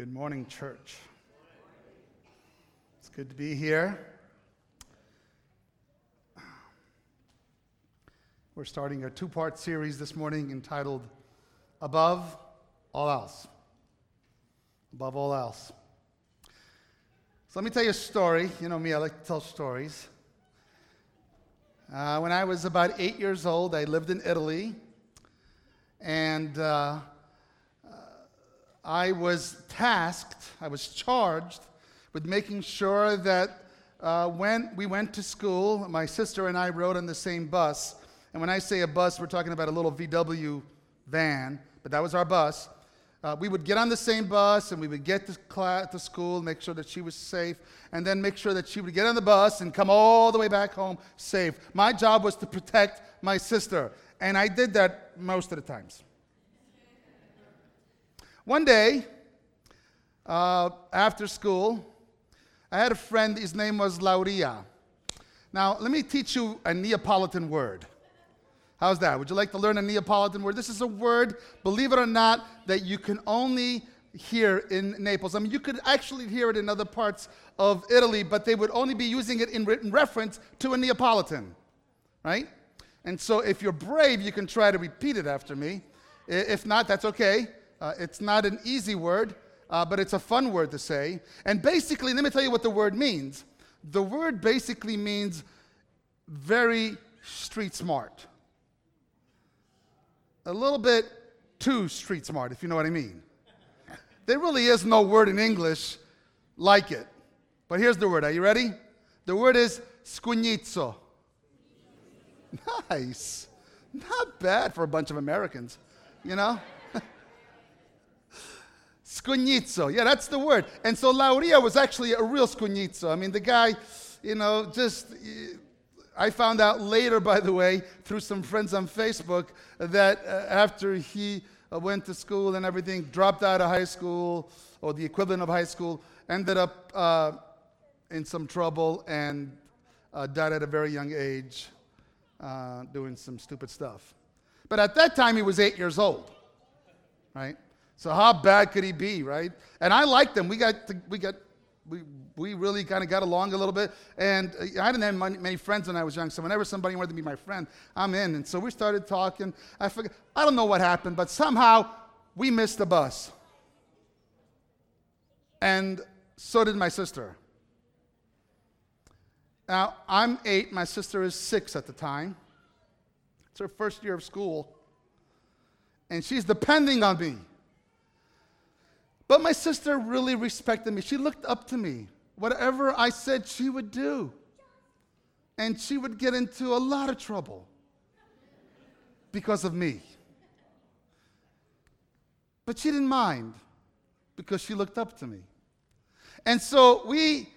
Good morning, church. It's good to be here. We're starting a two part series this morning entitled Above All Else. Above All Else. So let me tell you a story. You know me, I like to tell stories. Uh, when I was about eight years old, I lived in Italy, and uh, I was tasked, I was charged with making sure that uh, when we went to school, my sister and I rode on the same bus. And when I say a bus, we're talking about a little VW van, but that was our bus. Uh, we would get on the same bus and we would get to, class, to school, make sure that she was safe, and then make sure that she would get on the bus and come all the way back home safe. My job was to protect my sister, and I did that most of the times. One day, uh, after school, I had a friend, his name was Lauria. Now, let me teach you a Neapolitan word. How's that? Would you like to learn a Neapolitan word? This is a word, believe it or not, that you can only hear in Naples. I mean, you could actually hear it in other parts of Italy, but they would only be using it in written reference to a Neapolitan, right? And so if you're brave, you can try to repeat it after me. If not, that's okay. Uh, it's not an easy word, uh, but it's a fun word to say. And basically, let me tell you what the word means. The word basically means very street smart. A little bit too street smart, if you know what I mean. There really is no word in English like it. But here's the word. Are you ready? The word is scugnizzo. Nice. Not bad for a bunch of Americans, you know? Scugnizzo. Yeah, that's the word. And so Lauria was actually a real scugnizzo. I mean, the guy, you know, just. I found out later, by the way, through some friends on Facebook, that uh, after he uh, went to school and everything, dropped out of high school or the equivalent of high school, ended up uh, in some trouble and uh, died at a very young age uh, doing some stupid stuff. But at that time, he was eight years old, right? So how bad could he be, right? And I liked him. We got to, we got we we really kind of got along a little bit. And uh, I didn't have many, many, friends when I was young, so whenever somebody wanted to be my friend, I'm in. And so we started talking. I forget, I don't know what happened, but somehow we missed the bus. And so did my sister. Now, I'm eight, my sister is six at the time. It's her first year of school. And she's depending on me. But my sister really respected me. She looked up to me. Whatever I said, she would do. And she would get into a lot of trouble because of me. But she didn't mind because she looked up to me. And so we,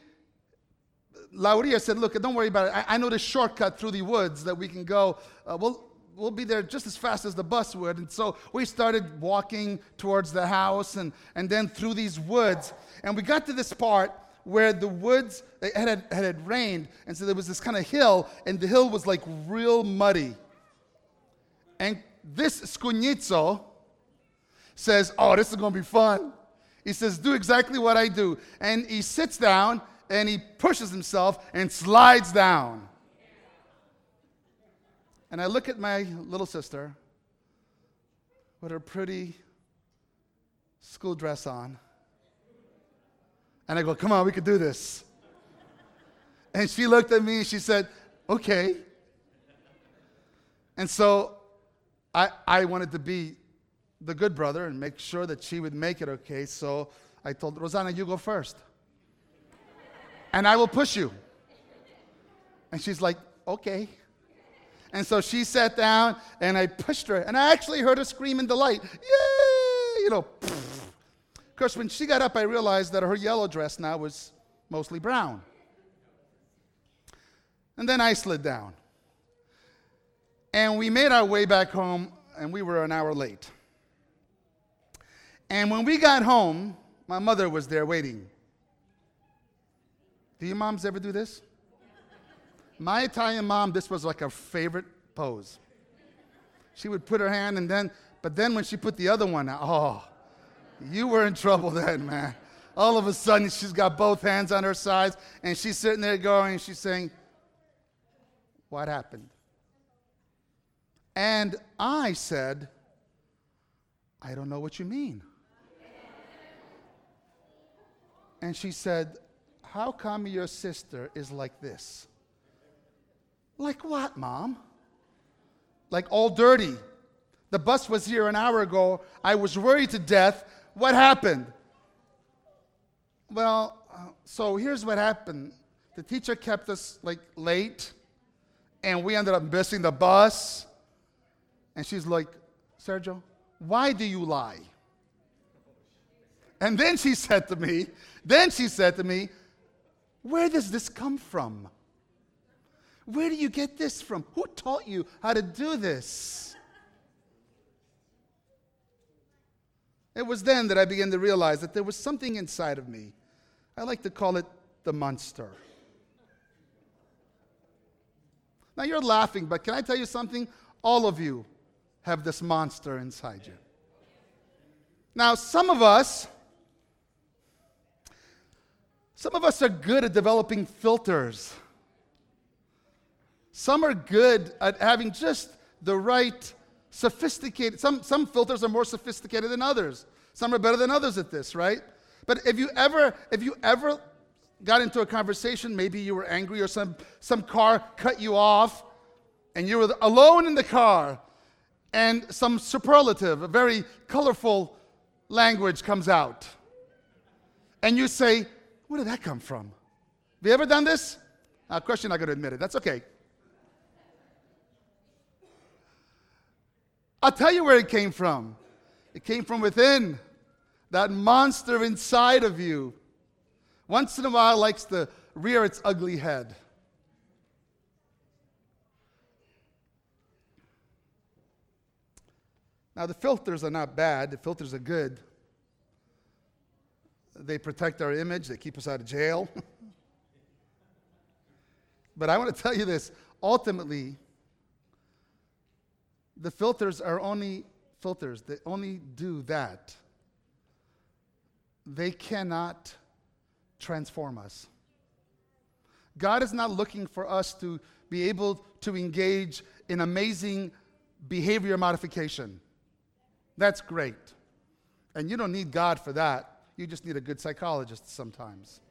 Lauria said, Look, don't worry about it. I, I know the shortcut through the woods that we can go. Uh, we'll, we'll be there just as fast as the bus would. And so we started walking towards the house and, and then through these woods. And we got to this part where the woods it had, had, had rained. And so there was this kind of hill, and the hill was like real muddy. And this Scugnizzo says, Oh, this is going to be fun. He says, Do exactly what I do. And he sits down and he pushes himself and slides down. And I look at my little sister with her pretty school dress on. And I go, Come on, we could do this. And she looked at me and she said, Okay. And so I, I wanted to be the good brother and make sure that she would make it okay. So I told Rosanna, You go first. and I will push you. And she's like, Okay. And so she sat down and I pushed her. And I actually heard her scream in delight. Yay! You know. Of course, when she got up, I realized that her yellow dress now was mostly brown. And then I slid down. And we made our way back home, and we were an hour late. And when we got home, my mother was there waiting. Do your moms ever do this? My Italian mom, this was like her favorite pose. She would put her hand and then, but then when she put the other one out, oh, You were in trouble then, man. All of a sudden, she's got both hands on her sides, and she's sitting there going, she's saying, What happened? And I said, I don't know what you mean. And she said, How come your sister is like this? Like what, mom? Like all dirty. The bus was here an hour ago. I was worried to death. What happened? Well, uh, so here's what happened. The teacher kept us like late, and we ended up missing the bus. And she's like, Sergio, why do you lie? And then she said to me, then she said to me, Where does this come from? Where do you get this from? Who taught you how to do this? It was then that I began to realize that there was something inside of me. I like to call it the monster. Now you're laughing, but can I tell you something? All of you have this monster inside you. Now, some of us, some of us are good at developing filters. Some are good at having just the right sophisticated, some, some filters are more sophisticated than others. Some are better than others at this, right? But if you ever, if you ever got into a conversation, maybe you were angry or some, some car cut you off, and you were alone in the car, and some superlative, a very colorful language comes out. And you say, Where did that come from? Have you ever done this? Uh, not going to admit it. That's okay. I'll tell you where it came from. It came from within, that monster inside of you. Once in a while, likes to rear its ugly head. Now, the filters are not bad, the filters are good. They protect our image, they keep us out of jail. but I want to tell you this ultimately, the filters are only filters, they only do that. They cannot transform us. God is not looking for us to be able to engage in amazing behavior modification. That's great. And you don't need God for that. You just need a good psychologist sometimes.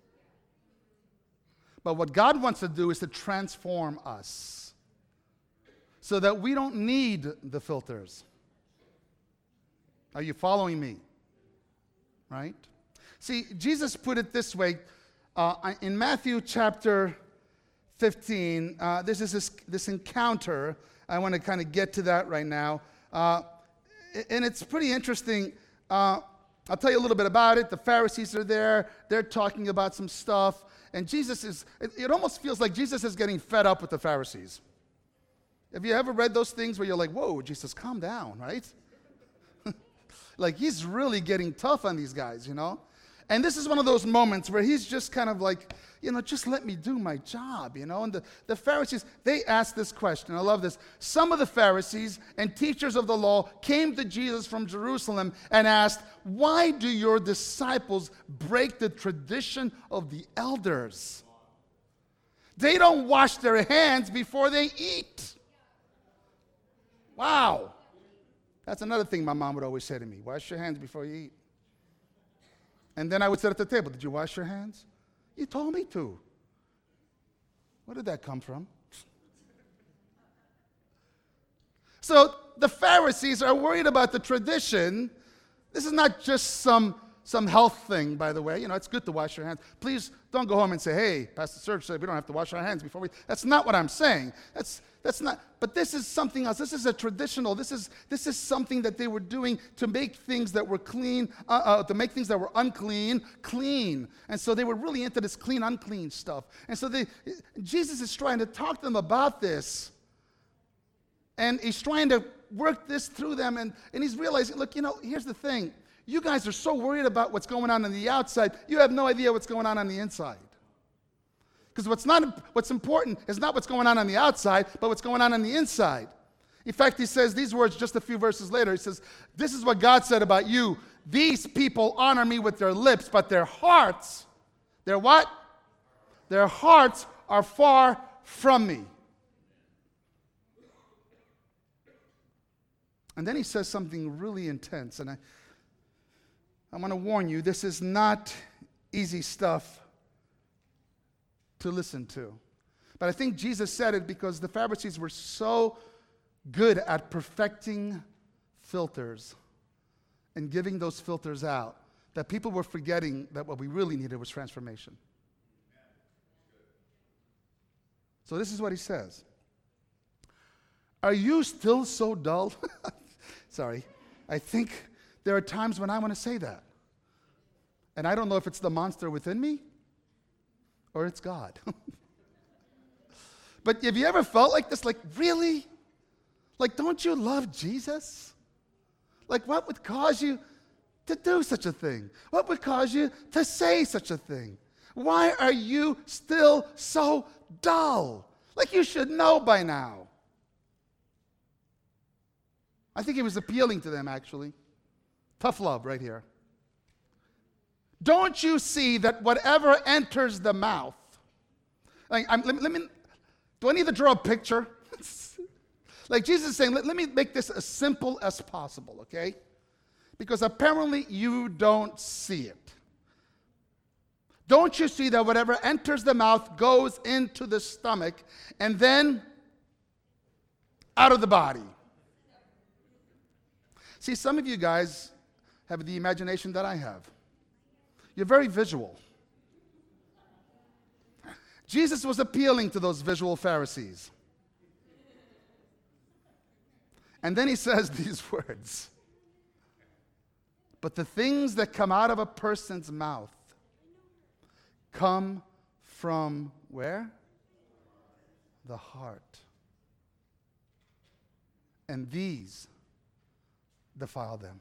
But what God wants to do is to transform us so that we don't need the filters. Are you following me? Right? See, Jesus put it this way uh, in Matthew chapter 15. Uh, this is this, this encounter. I want to kind of get to that right now. Uh, and it's pretty interesting. Uh, I'll tell you a little bit about it. The Pharisees are there, they're talking about some stuff. And Jesus is, it, it almost feels like Jesus is getting fed up with the Pharisees. Have you ever read those things where you're like, whoa, Jesus, calm down, right? like he's really getting tough on these guys, you know? And this is one of those moments where he's just kind of like, you know, just let me do my job, you know. And the, the Pharisees, they asked this question. I love this. Some of the Pharisees and teachers of the law came to Jesus from Jerusalem and asked, Why do your disciples break the tradition of the elders? They don't wash their hands before they eat. Wow. That's another thing my mom would always say to me wash your hands before you eat. And then I would sit at the table, Did you wash your hands? You told me to. Where did that come from? So the Pharisees are worried about the tradition. This is not just some, some health thing, by the way. You know, it's good to wash your hands. Please don't go home and say, hey, Pastor Serge said we don't have to wash our hands before we. That's not what I'm saying. That's, that's not, but this is something else. This is a traditional, this is, this is something that they were doing to make things that were clean, uh, uh, to make things that were unclean, clean. And so they were really into this clean, unclean stuff. And so they, Jesus is trying to talk to them about this. And he's trying to work this through them. And, and he's realizing, look, you know, here's the thing. You guys are so worried about what's going on on the outside, you have no idea what's going on on the inside. Because what's, not, what's important is not what's going on on the outside, but what's going on on the inside. In fact, he says these words just a few verses later. He says, This is what God said about you. These people honor me with their lips, but their hearts, their what? Their hearts are far from me. And then he says something really intense, and I, I want to warn you this is not easy stuff to listen to. But I think Jesus said it because the Pharisees were so good at perfecting filters and giving those filters out that people were forgetting that what we really needed was transformation. So, this is what he says Are you still so dull? Sorry. I think there are times when I want to say that. And I don't know if it's the monster within me or it's God. but have you ever felt like this? Like, really? Like, don't you love Jesus? Like, what would cause you to do such a thing? What would cause you to say such a thing? Why are you still so dull? Like, you should know by now. I think he was appealing to them, actually. Tough love right here. Don't you see that whatever enters the mouth, like, let, me, let me, do I need to draw a picture? like Jesus is saying, let, let me make this as simple as possible, okay? Because apparently you don't see it. Don't you see that whatever enters the mouth goes into the stomach and then out of the body? See, some of you guys have the imagination that I have. You're very visual. Jesus was appealing to those visual Pharisees. And then he says these words But the things that come out of a person's mouth come from where? The heart. And these defile them.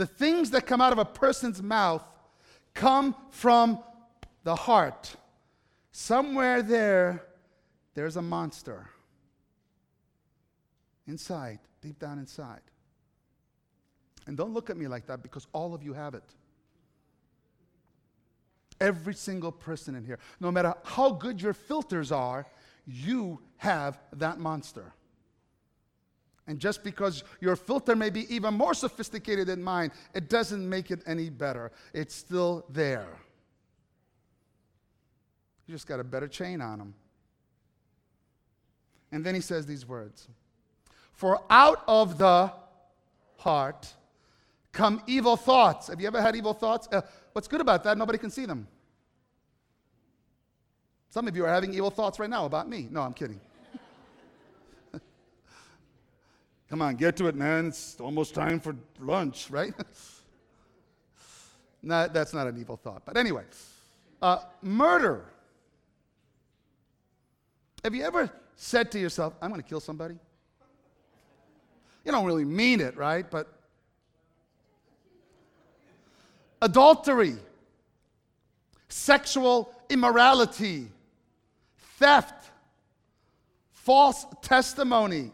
The things that come out of a person's mouth come from the heart. Somewhere there, there's a monster. Inside, deep down inside. And don't look at me like that because all of you have it. Every single person in here, no matter how good your filters are, you have that monster. And just because your filter may be even more sophisticated than mine, it doesn't make it any better. It's still there. You just got a better chain on them. And then he says these words For out of the heart come evil thoughts. Have you ever had evil thoughts? Uh, what's good about that? Nobody can see them. Some of you are having evil thoughts right now about me. No, I'm kidding. Come on, get to it, man. It's almost time for lunch, right? no, that's not an evil thought. But anyway, uh, murder. Have you ever said to yourself, I'm going to kill somebody? You don't really mean it, right? But adultery, sexual immorality, theft, false testimony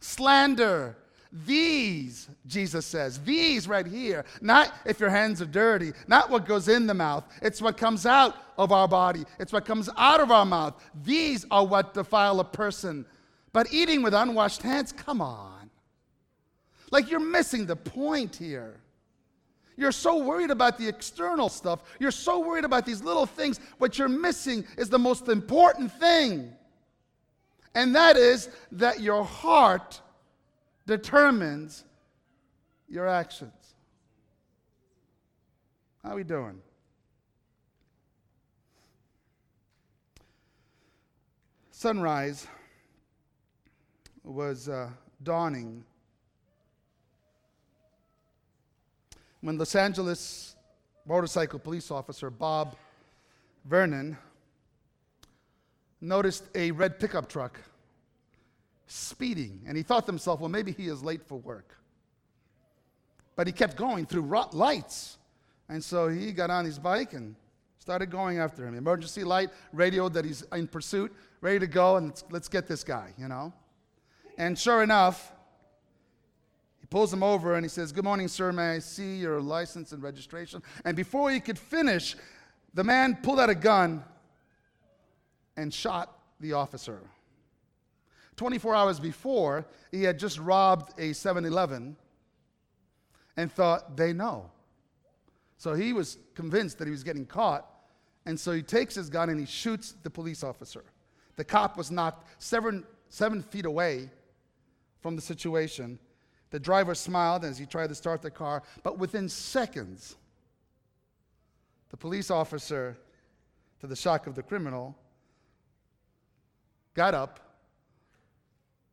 slander. These, Jesus says, these right here, not if your hands are dirty, not what goes in the mouth, it's what comes out of our body, it's what comes out of our mouth. These are what defile a person. But eating with unwashed hands, come on. Like you're missing the point here. You're so worried about the external stuff. You're so worried about these little things. What you're missing is the most important thing and that is that your heart determines your actions. How are we doing? Sunrise was uh, dawning when Los Angeles motorcycle police officer Bob Vernon noticed a red pickup truck speeding, and he thought to himself, well, maybe he is late for work. But he kept going through lights, and so he got on his bike and started going after him. Emergency light radioed that he's in pursuit, ready to go, and let's, let's get this guy, you know. And sure enough, he pulls him over and he says, Good morning, sir. May I see your license and registration? And before he could finish, the man pulled out a gun and shot the officer. 24 hours before, he had just robbed a 7 Eleven and thought, They know. So he was convinced that he was getting caught. And so he takes his gun and he shoots the police officer. The cop was knocked seven, seven feet away from the situation. The driver smiled as he tried to start the car, but within seconds, the police officer, to the shock of the criminal, got up,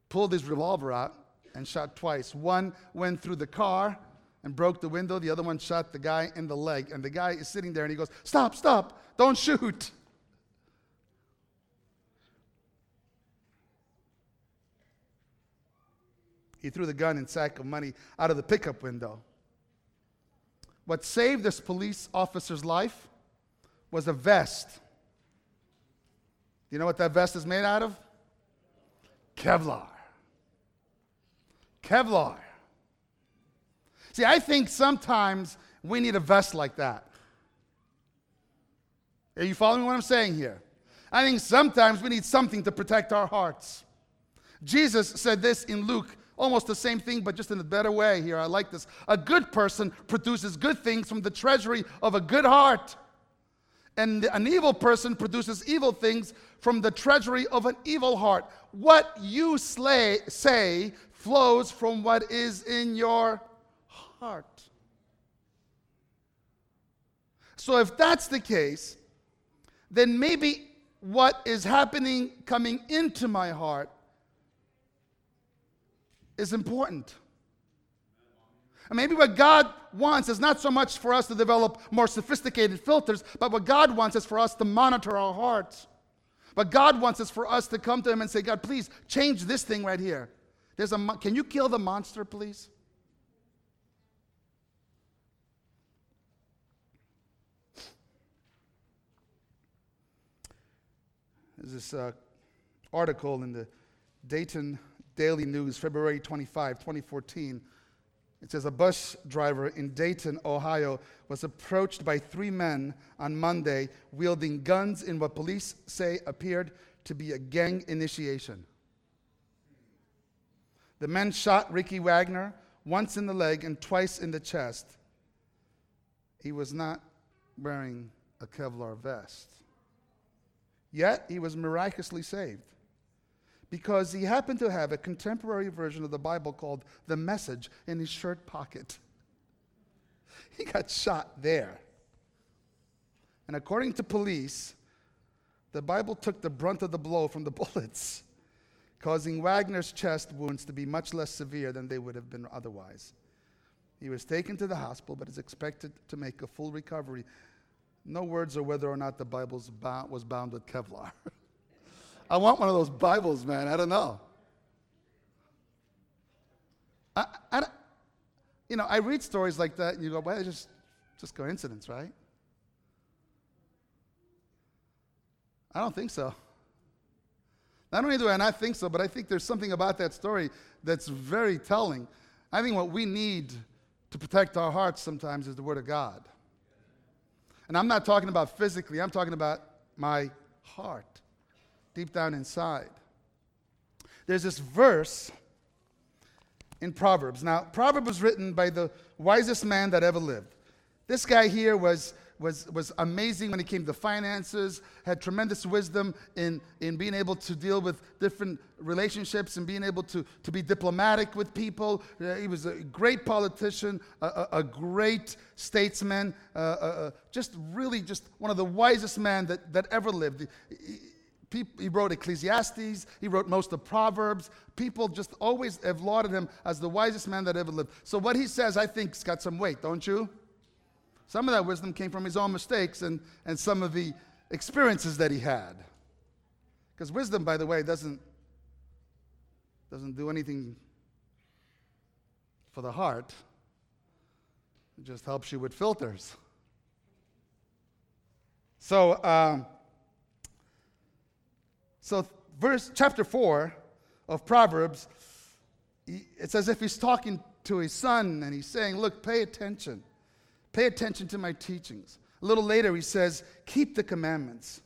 pulled his revolver out, and shot twice. One went through the car and broke the window, the other one shot the guy in the leg. And the guy is sitting there and he goes, Stop, stop, don't shoot. He threw the gun and sack of money out of the pickup window. What saved this police officer's life was a vest. You know what that vest is made out of? Kevlar. Kevlar. See, I think sometimes we need a vest like that. Are you following what I'm saying here? I think sometimes we need something to protect our hearts. Jesus said this in Luke Almost the same thing, but just in a better way here. I like this. A good person produces good things from the treasury of a good heart. And an evil person produces evil things from the treasury of an evil heart. What you slay, say flows from what is in your heart. So, if that's the case, then maybe what is happening coming into my heart is important. And maybe what God wants is not so much for us to develop more sophisticated filters, but what God wants is for us to monitor our hearts. But God wants us for us to come to Him and say, God, please change this thing right here. There's a, can you kill the monster, please? There's this uh, article in the Dayton Daily News, February 25, 2014. It says a bus driver in Dayton, Ohio, was approached by three men on Monday wielding guns in what police say appeared to be a gang initiation. The men shot Ricky Wagner once in the leg and twice in the chest. He was not wearing a Kevlar vest. Yet he was miraculously saved because he happened to have a contemporary version of the Bible called The Message in his shirt pocket. He got shot there. And according to police, the Bible took the brunt of the blow from the bullets, causing Wagner's chest wounds to be much less severe than they would have been otherwise. He was taken to the hospital, but is expected to make a full recovery. No words of whether or not the Bible was bound with Kevlar. I want one of those Bibles, man. I don't know. I, I, you know, I read stories like that, and you go, well, it's just, just coincidence, right? I don't think so. Not only do I not think so, but I think there's something about that story that's very telling. I think what we need to protect our hearts sometimes is the Word of God. And I'm not talking about physically, I'm talking about my heart deep down inside. There's this verse in Proverbs. Now, Proverbs was written by the wisest man that ever lived. This guy here was, was, was amazing when it came to finances, had tremendous wisdom in, in being able to deal with different relationships and being able to, to be diplomatic with people. Uh, he was a great politician, a, a, a great statesman, uh, uh, uh just really just one of the wisest men that, that ever lived. He, He wrote Ecclesiastes, he wrote most of Proverbs. People just always have lauded him as the wisest man that ever lived. So what he says, I think, has got some weight, don't you? Some of that wisdom came from his own mistakes and, and some of the experiences that he had. Because wisdom, by the way, doesn't, doesn't do anything for the heart, it just helps you with filters. So, um, so, verse chapter 4 of Proverbs, it's as if he's talking to his son and he's saying, Look, pay attention. Pay attention to my teachings. A little later, he says, Keep the commandments.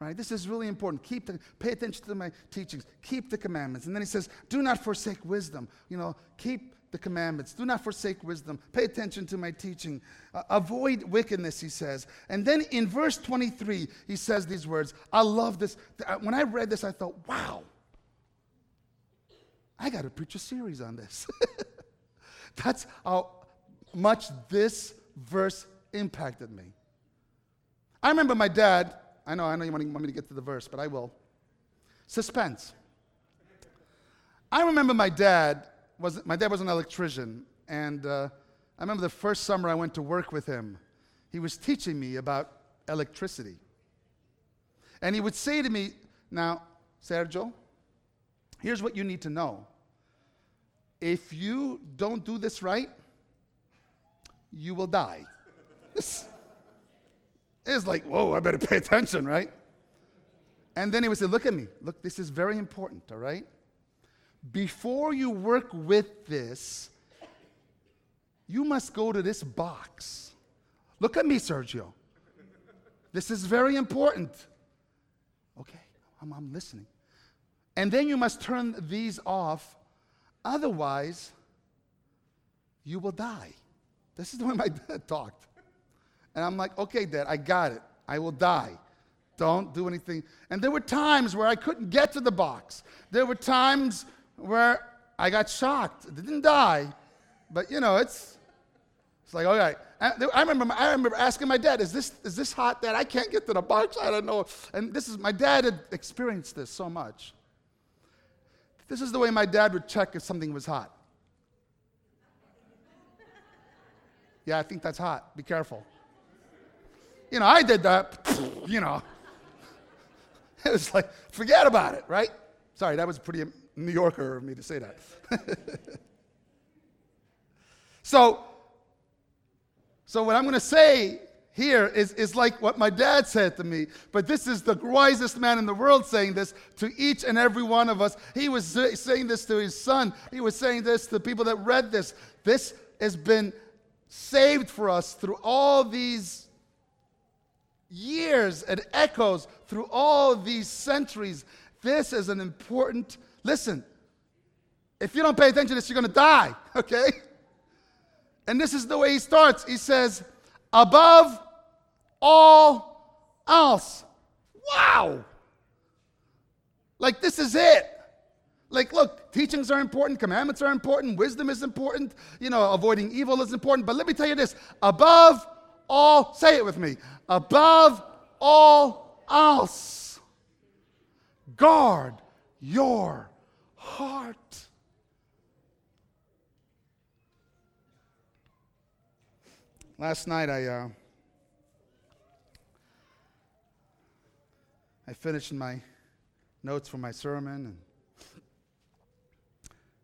Right? This is really important. Keep the, pay attention to my teachings. Keep the commandments. And then he says, Do not forsake wisdom. You know, keep the commandments. Do not forsake wisdom. Pay attention to my teaching. Uh, avoid wickedness, he says. And then in verse 23, he says these words. I love this. When I read this, I thought, wow, I got to preach a series on this. That's how much this verse impacted me. I remember my dad, I know, I know you want me to get to the verse, but I will. Suspense. I remember my dad was my dad was an electrician, and uh, I remember the first summer I went to work with him. He was teaching me about electricity, and he would say to me, "Now, Sergio, here's what you need to know. If you don't do this right, you will die." Is like, whoa, I better pay attention, right? And then he would say, Look at me. Look, this is very important, all right? Before you work with this, you must go to this box. Look at me, Sergio. This is very important. Okay, I'm, I'm, listening. And then you must turn these off, otherwise, you will die. This is the way my dad talked. And I'm like, okay, dad, I got it. I will die. Don't do anything. And there were times where I couldn't get to the box. There were times where I got shocked. It didn't die, but you know, it's it's like okay. I remember I remember asking my dad, "Is this is this hot, Dad? I can't get to the box. I don't know." And this is my dad had experienced this so much. This is the way my dad would check if something was hot. Yeah, I think that's hot. Be careful. You know, I did that. You know, it was like forget about it, right? Sorry, that was pretty New Yorker of me to say that. so, so what I'm going to say here is, is like what my dad said to me, but this is the wisest man in the world saying this to each and every one of us. He was saying this to his son. He was saying this to people that read this. This has been saved for us through all these years. It echoes through all these centuries. This is an important Listen, if you don't pay attention to this, you're going to die, okay? And this is the way he starts. He says, above all else. Wow. Like, this is it. Like, look, teachings are important, commandments are important, wisdom is important, you know, avoiding evil is important. But let me tell you this above all, say it with me, above all else, guard your heart. Last night I uh, I finished my notes for my sermon and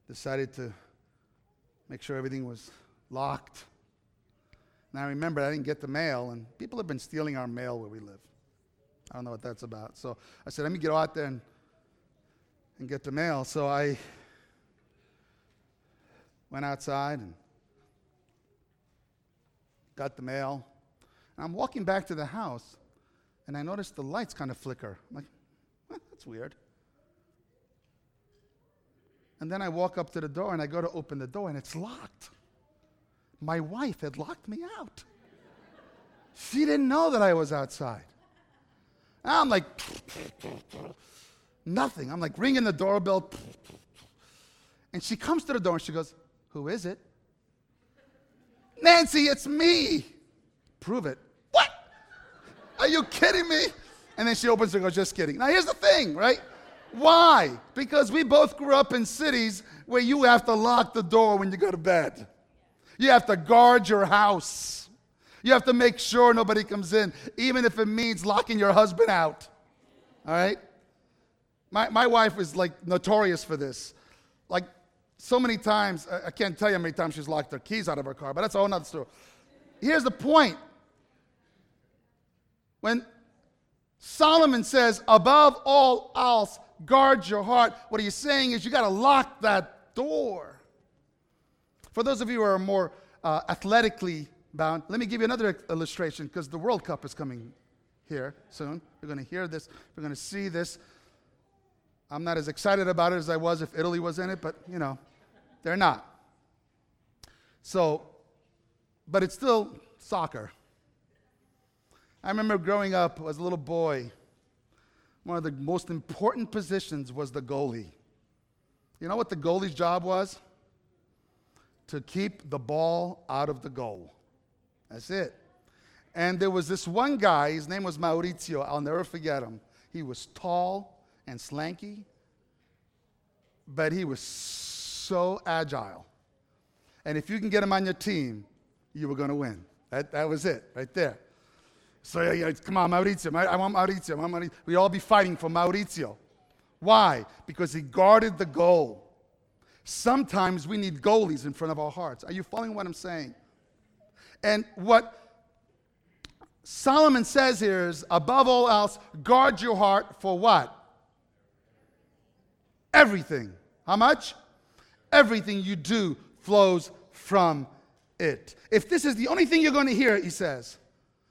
decided to make sure everything was locked. And I remember I didn't get the mail, and people have been stealing our mail where we live. I don't know what that's about. So I said, let me get out there and and get the mail. So I went outside and got the mail. And I'm walking back to the house, and I noticed the lights kind of flicker. I'm like, well, that's weird. And then I walk up to the door and I go to open the door, and it's locked. My wife had locked me out. She didn't know that I was outside. I'm like, Nothing. I'm like ringing the doorbell. And she comes to the door and she goes, Who is it? Nancy, it's me. Prove it. What? Are you kidding me? And then she opens and goes, Just kidding. Now, here's the thing, right? Why? Because we both grew up in cities where you have to lock the door when you go to bed. You have to guard your house. You have to make sure nobody comes in, even if it means locking your husband out. All right? My, my wife is like notorious for this. Like so many times, I can't tell you how many times she's locked her keys out of her car, but that's a whole other story. Here's the point. When Solomon says, above all else, guard your heart, what he's saying is you got to lock that door. For those of you who are more uh, athletically bound, let me give you another illustration because the World Cup is coming here soon. You're going to hear this, you're going to see this. I'm not as excited about it as I was if Italy was in it, but you know, they're not. So, but it's still soccer. I remember growing up as a little boy, one of the most important positions was the goalie. You know what the goalie's job was? To keep the ball out of the goal. That's it. And there was this one guy, his name was Maurizio, I'll never forget him. He was tall and slanky, but he was so agile. And if you can get him on your team, you were going to win. That, that was it, right there. So, come on, Maurizio. I Maurizio. I want Maurizio. We all be fighting for Maurizio. Why? Because he guarded the goal. Sometimes we need goalies in front of our hearts. Are you following what I'm saying? And what Solomon says here is above all else, guard your heart for what? Everything. How much? Everything you do flows from it. If this is the only thing you're going to hear, he says,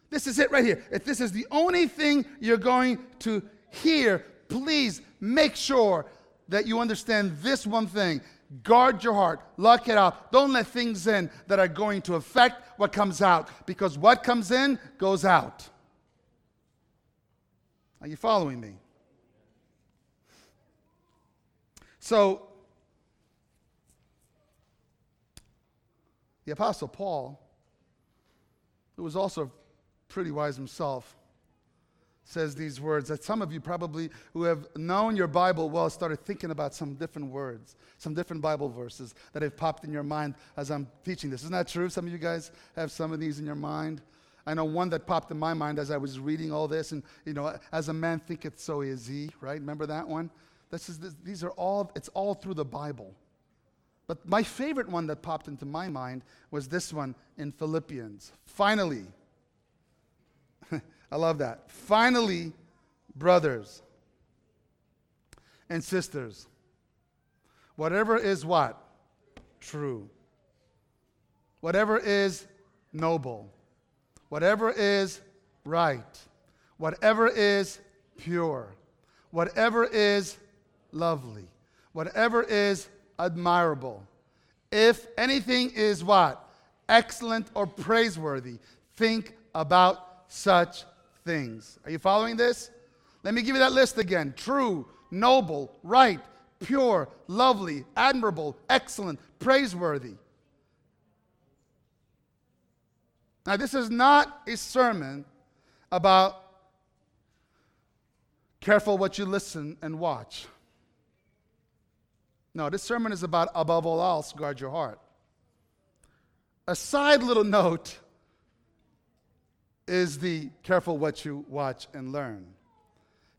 this is it right here. If this is the only thing you're going to hear, please make sure that you understand this one thing. Guard your heart, lock it up. Don't let things in that are going to affect what comes out because what comes in goes out. Are you following me? So, the Apostle Paul, who was also pretty wise himself, says these words that some of you probably who have known your Bible well started thinking about some different words, some different Bible verses that have popped in your mind as I'm teaching this. Isn't that true? Some of you guys have some of these in your mind. I know one that popped in my mind as I was reading all this, and you know, as a man thinketh, so is he. Right? Remember that one? This is this, these are all. It's all through the Bible. But my favorite one that popped into my mind was this one in Philippians. Finally, I love that. Finally, brothers and sisters, whatever is what? True. Whatever is noble. Whatever is right. Whatever is pure. Whatever is lovely. Whatever is admirable. If anything is what? Excellent or praiseworthy, think about such things. Are you following this? Let me give you that list again true, noble, right, pure, lovely, admirable, excellent, praiseworthy. Now, this is not a sermon about careful what you listen and watch. No, this sermon is about above all else, guard your heart. A side little note is the careful what you watch and learn.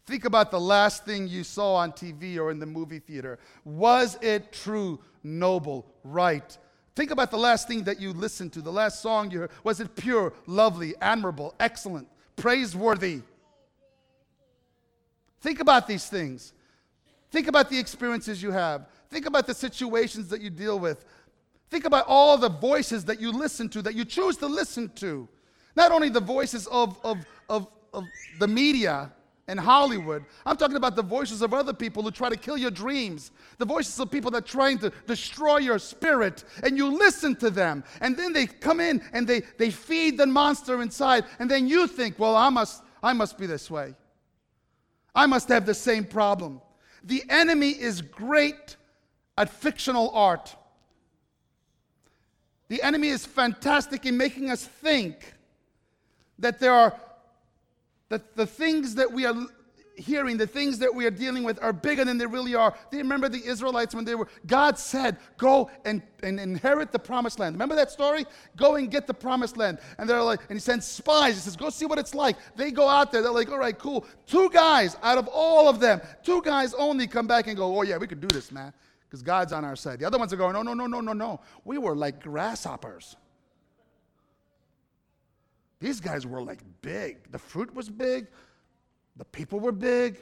Think about the last thing you saw on TV or in the movie theater. Was it true, noble, right? Think about the last thing that you listened to, the last song you heard. Was it pure, lovely, admirable, excellent, praiseworthy? Think about these things. Think about the experiences you have. Think about the situations that you deal with. Think about all the voices that you listen to, that you choose to listen to. Not only the voices of, of, of, of the media and Hollywood, I'm talking about the voices of other people who try to kill your dreams, the voices of people that are trying to destroy your spirit, and you listen to them. And then they come in and they, they feed the monster inside, and then you think, well, I must, I must be this way. I must have the same problem. The enemy is great at fictional art. The enemy is fantastic in making us think that there are that the things that we are hearing, the things that we are dealing with are bigger than they really are. Do you remember the Israelites when they were, God said, go and, and inherit the promised land. Remember that story? Go and get the promised land. And they're like, and he sends spies. He says, go see what it's like. They go out there. They're like, all right, cool. Two guys out of all of them, two guys only come back and go, oh yeah, we can do this, man. Because God's on our side. The other ones are going, no, no, no, no, no, no. We were like grasshoppers. These guys were like big. The fruit was big, the people were big,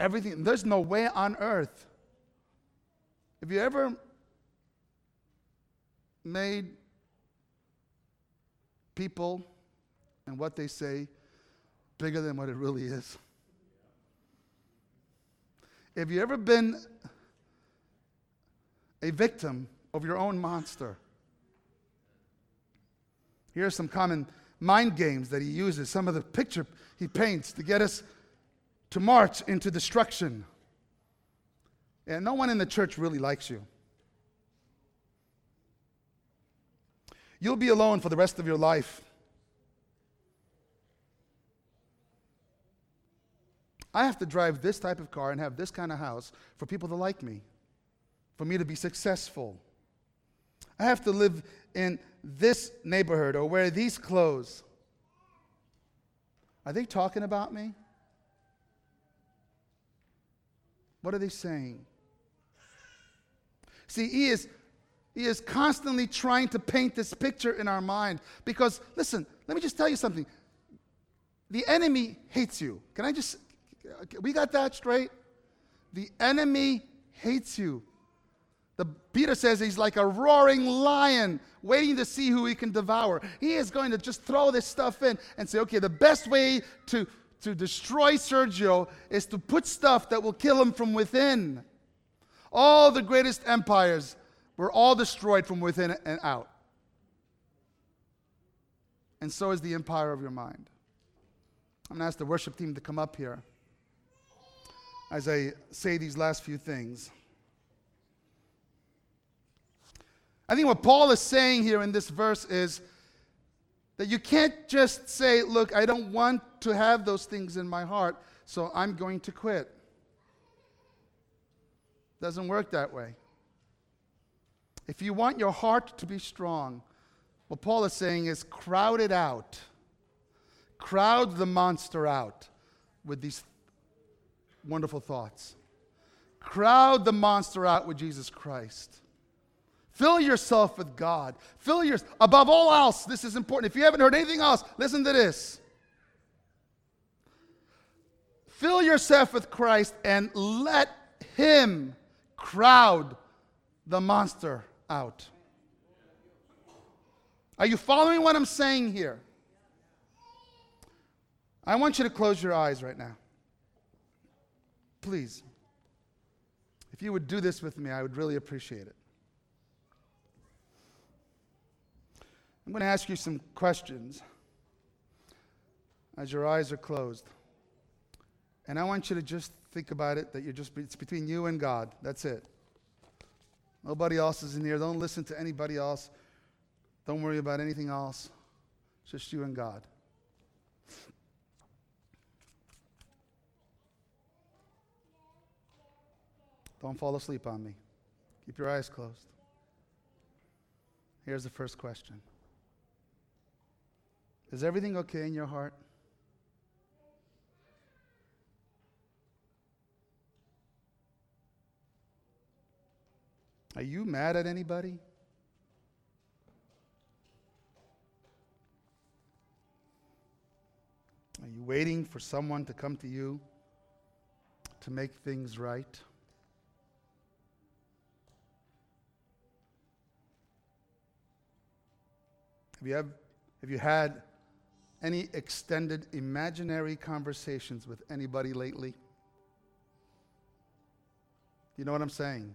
everything. There's no way on earth. If you ever made people and what they say bigger than what it really is. Have you ever been a victim of your own monster? Here are some common mind games that he uses, some of the picture he paints to get us to march into destruction. And no one in the church really likes you. You'll be alone for the rest of your life. I have to drive this type of car and have this kind of house for people to like me, for me to be successful. I have to live in this neighborhood or wear these clothes. Are they talking about me? What are they saying? See, he is, he is constantly trying to paint this picture in our mind because, listen, let me just tell you something. The enemy hates you. Can I just, we got that straight? The enemy hates you. The Peter says he's like a roaring lion waiting to see who he can devour. He is going to just throw this stuff in and say, okay, the best way to, to destroy Sergio is to put stuff that will kill him from within. All the greatest empires were all destroyed from within and out. And so is the empire of your mind. I'm going to ask the worship team to come up here as I say these last few things. I think what Paul is saying here in this verse is that you can't just say, Look, I don't want to have those things in my heart, so I'm going to quit. Doesn't work that way. If you want your heart to be strong, what Paul is saying is crowd it out. Crowd the monster out with these wonderful thoughts. Crowd the monster out with Jesus Christ. Fill yourself with God. Fill your above all else, this is important. If you haven't heard anything else, listen to this. Fill yourself with Christ and let him crowd the monster out. Are you following what I'm saying here? I want you to close your eyes right now. Please. If you would do this with me, I would really appreciate it. I'm going to ask you some questions as your eyes are closed. And I want you to just think about it that you're just, it's between you and God. That's it. Nobody else is in here. Don't listen to anybody else. Don't worry about anything else. It's just you and God. Don't fall asleep on me. Keep your eyes closed. Here's the first question is everything okay in your heart? Are you mad at anybody? Are you waiting for someone to come to you to make things right? Have you, have, have you had any extended imaginary conversations with anybody lately? You know what I'm saying?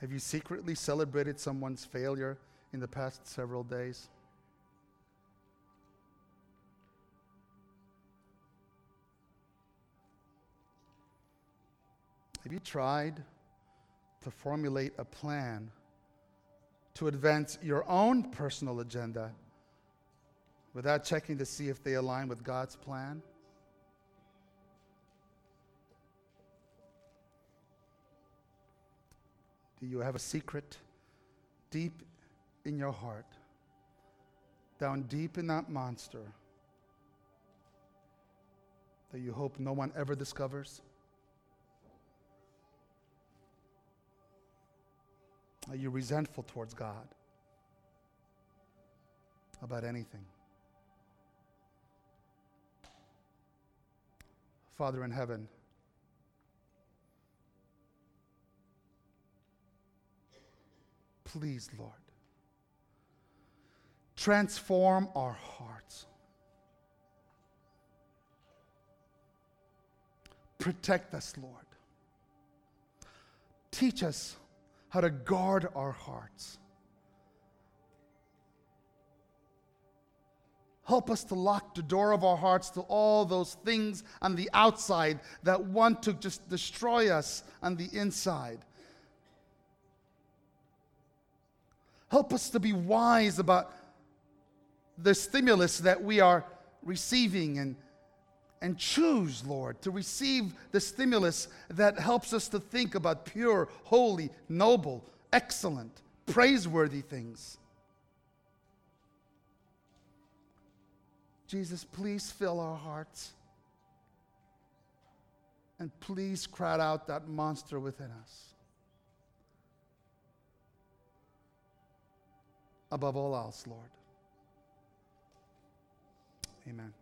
Have you secretly celebrated someone's failure in the past several days? Have you tried to formulate a plan to advance your own personal agenda without checking to see if they align with God's plan? Do you have a secret deep in your heart, down deep in that monster that you hope no one ever discovers? Are you resentful towards God about anything? Father in heaven, please, Lord, transform our hearts. Protect us, Lord. Teach us how to guard our hearts. Help us to lock the door of our hearts to all those things on the outside that want to just destroy us on the inside. Help us to be wise about the stimulus that we are receiving and, and choose, Lord, to receive the stimulus that helps us to think about pure, holy, noble, excellent, praiseworthy things. Jesus, please fill our hearts. And please crowd out that monster within us. Above all else, Lord. Amen.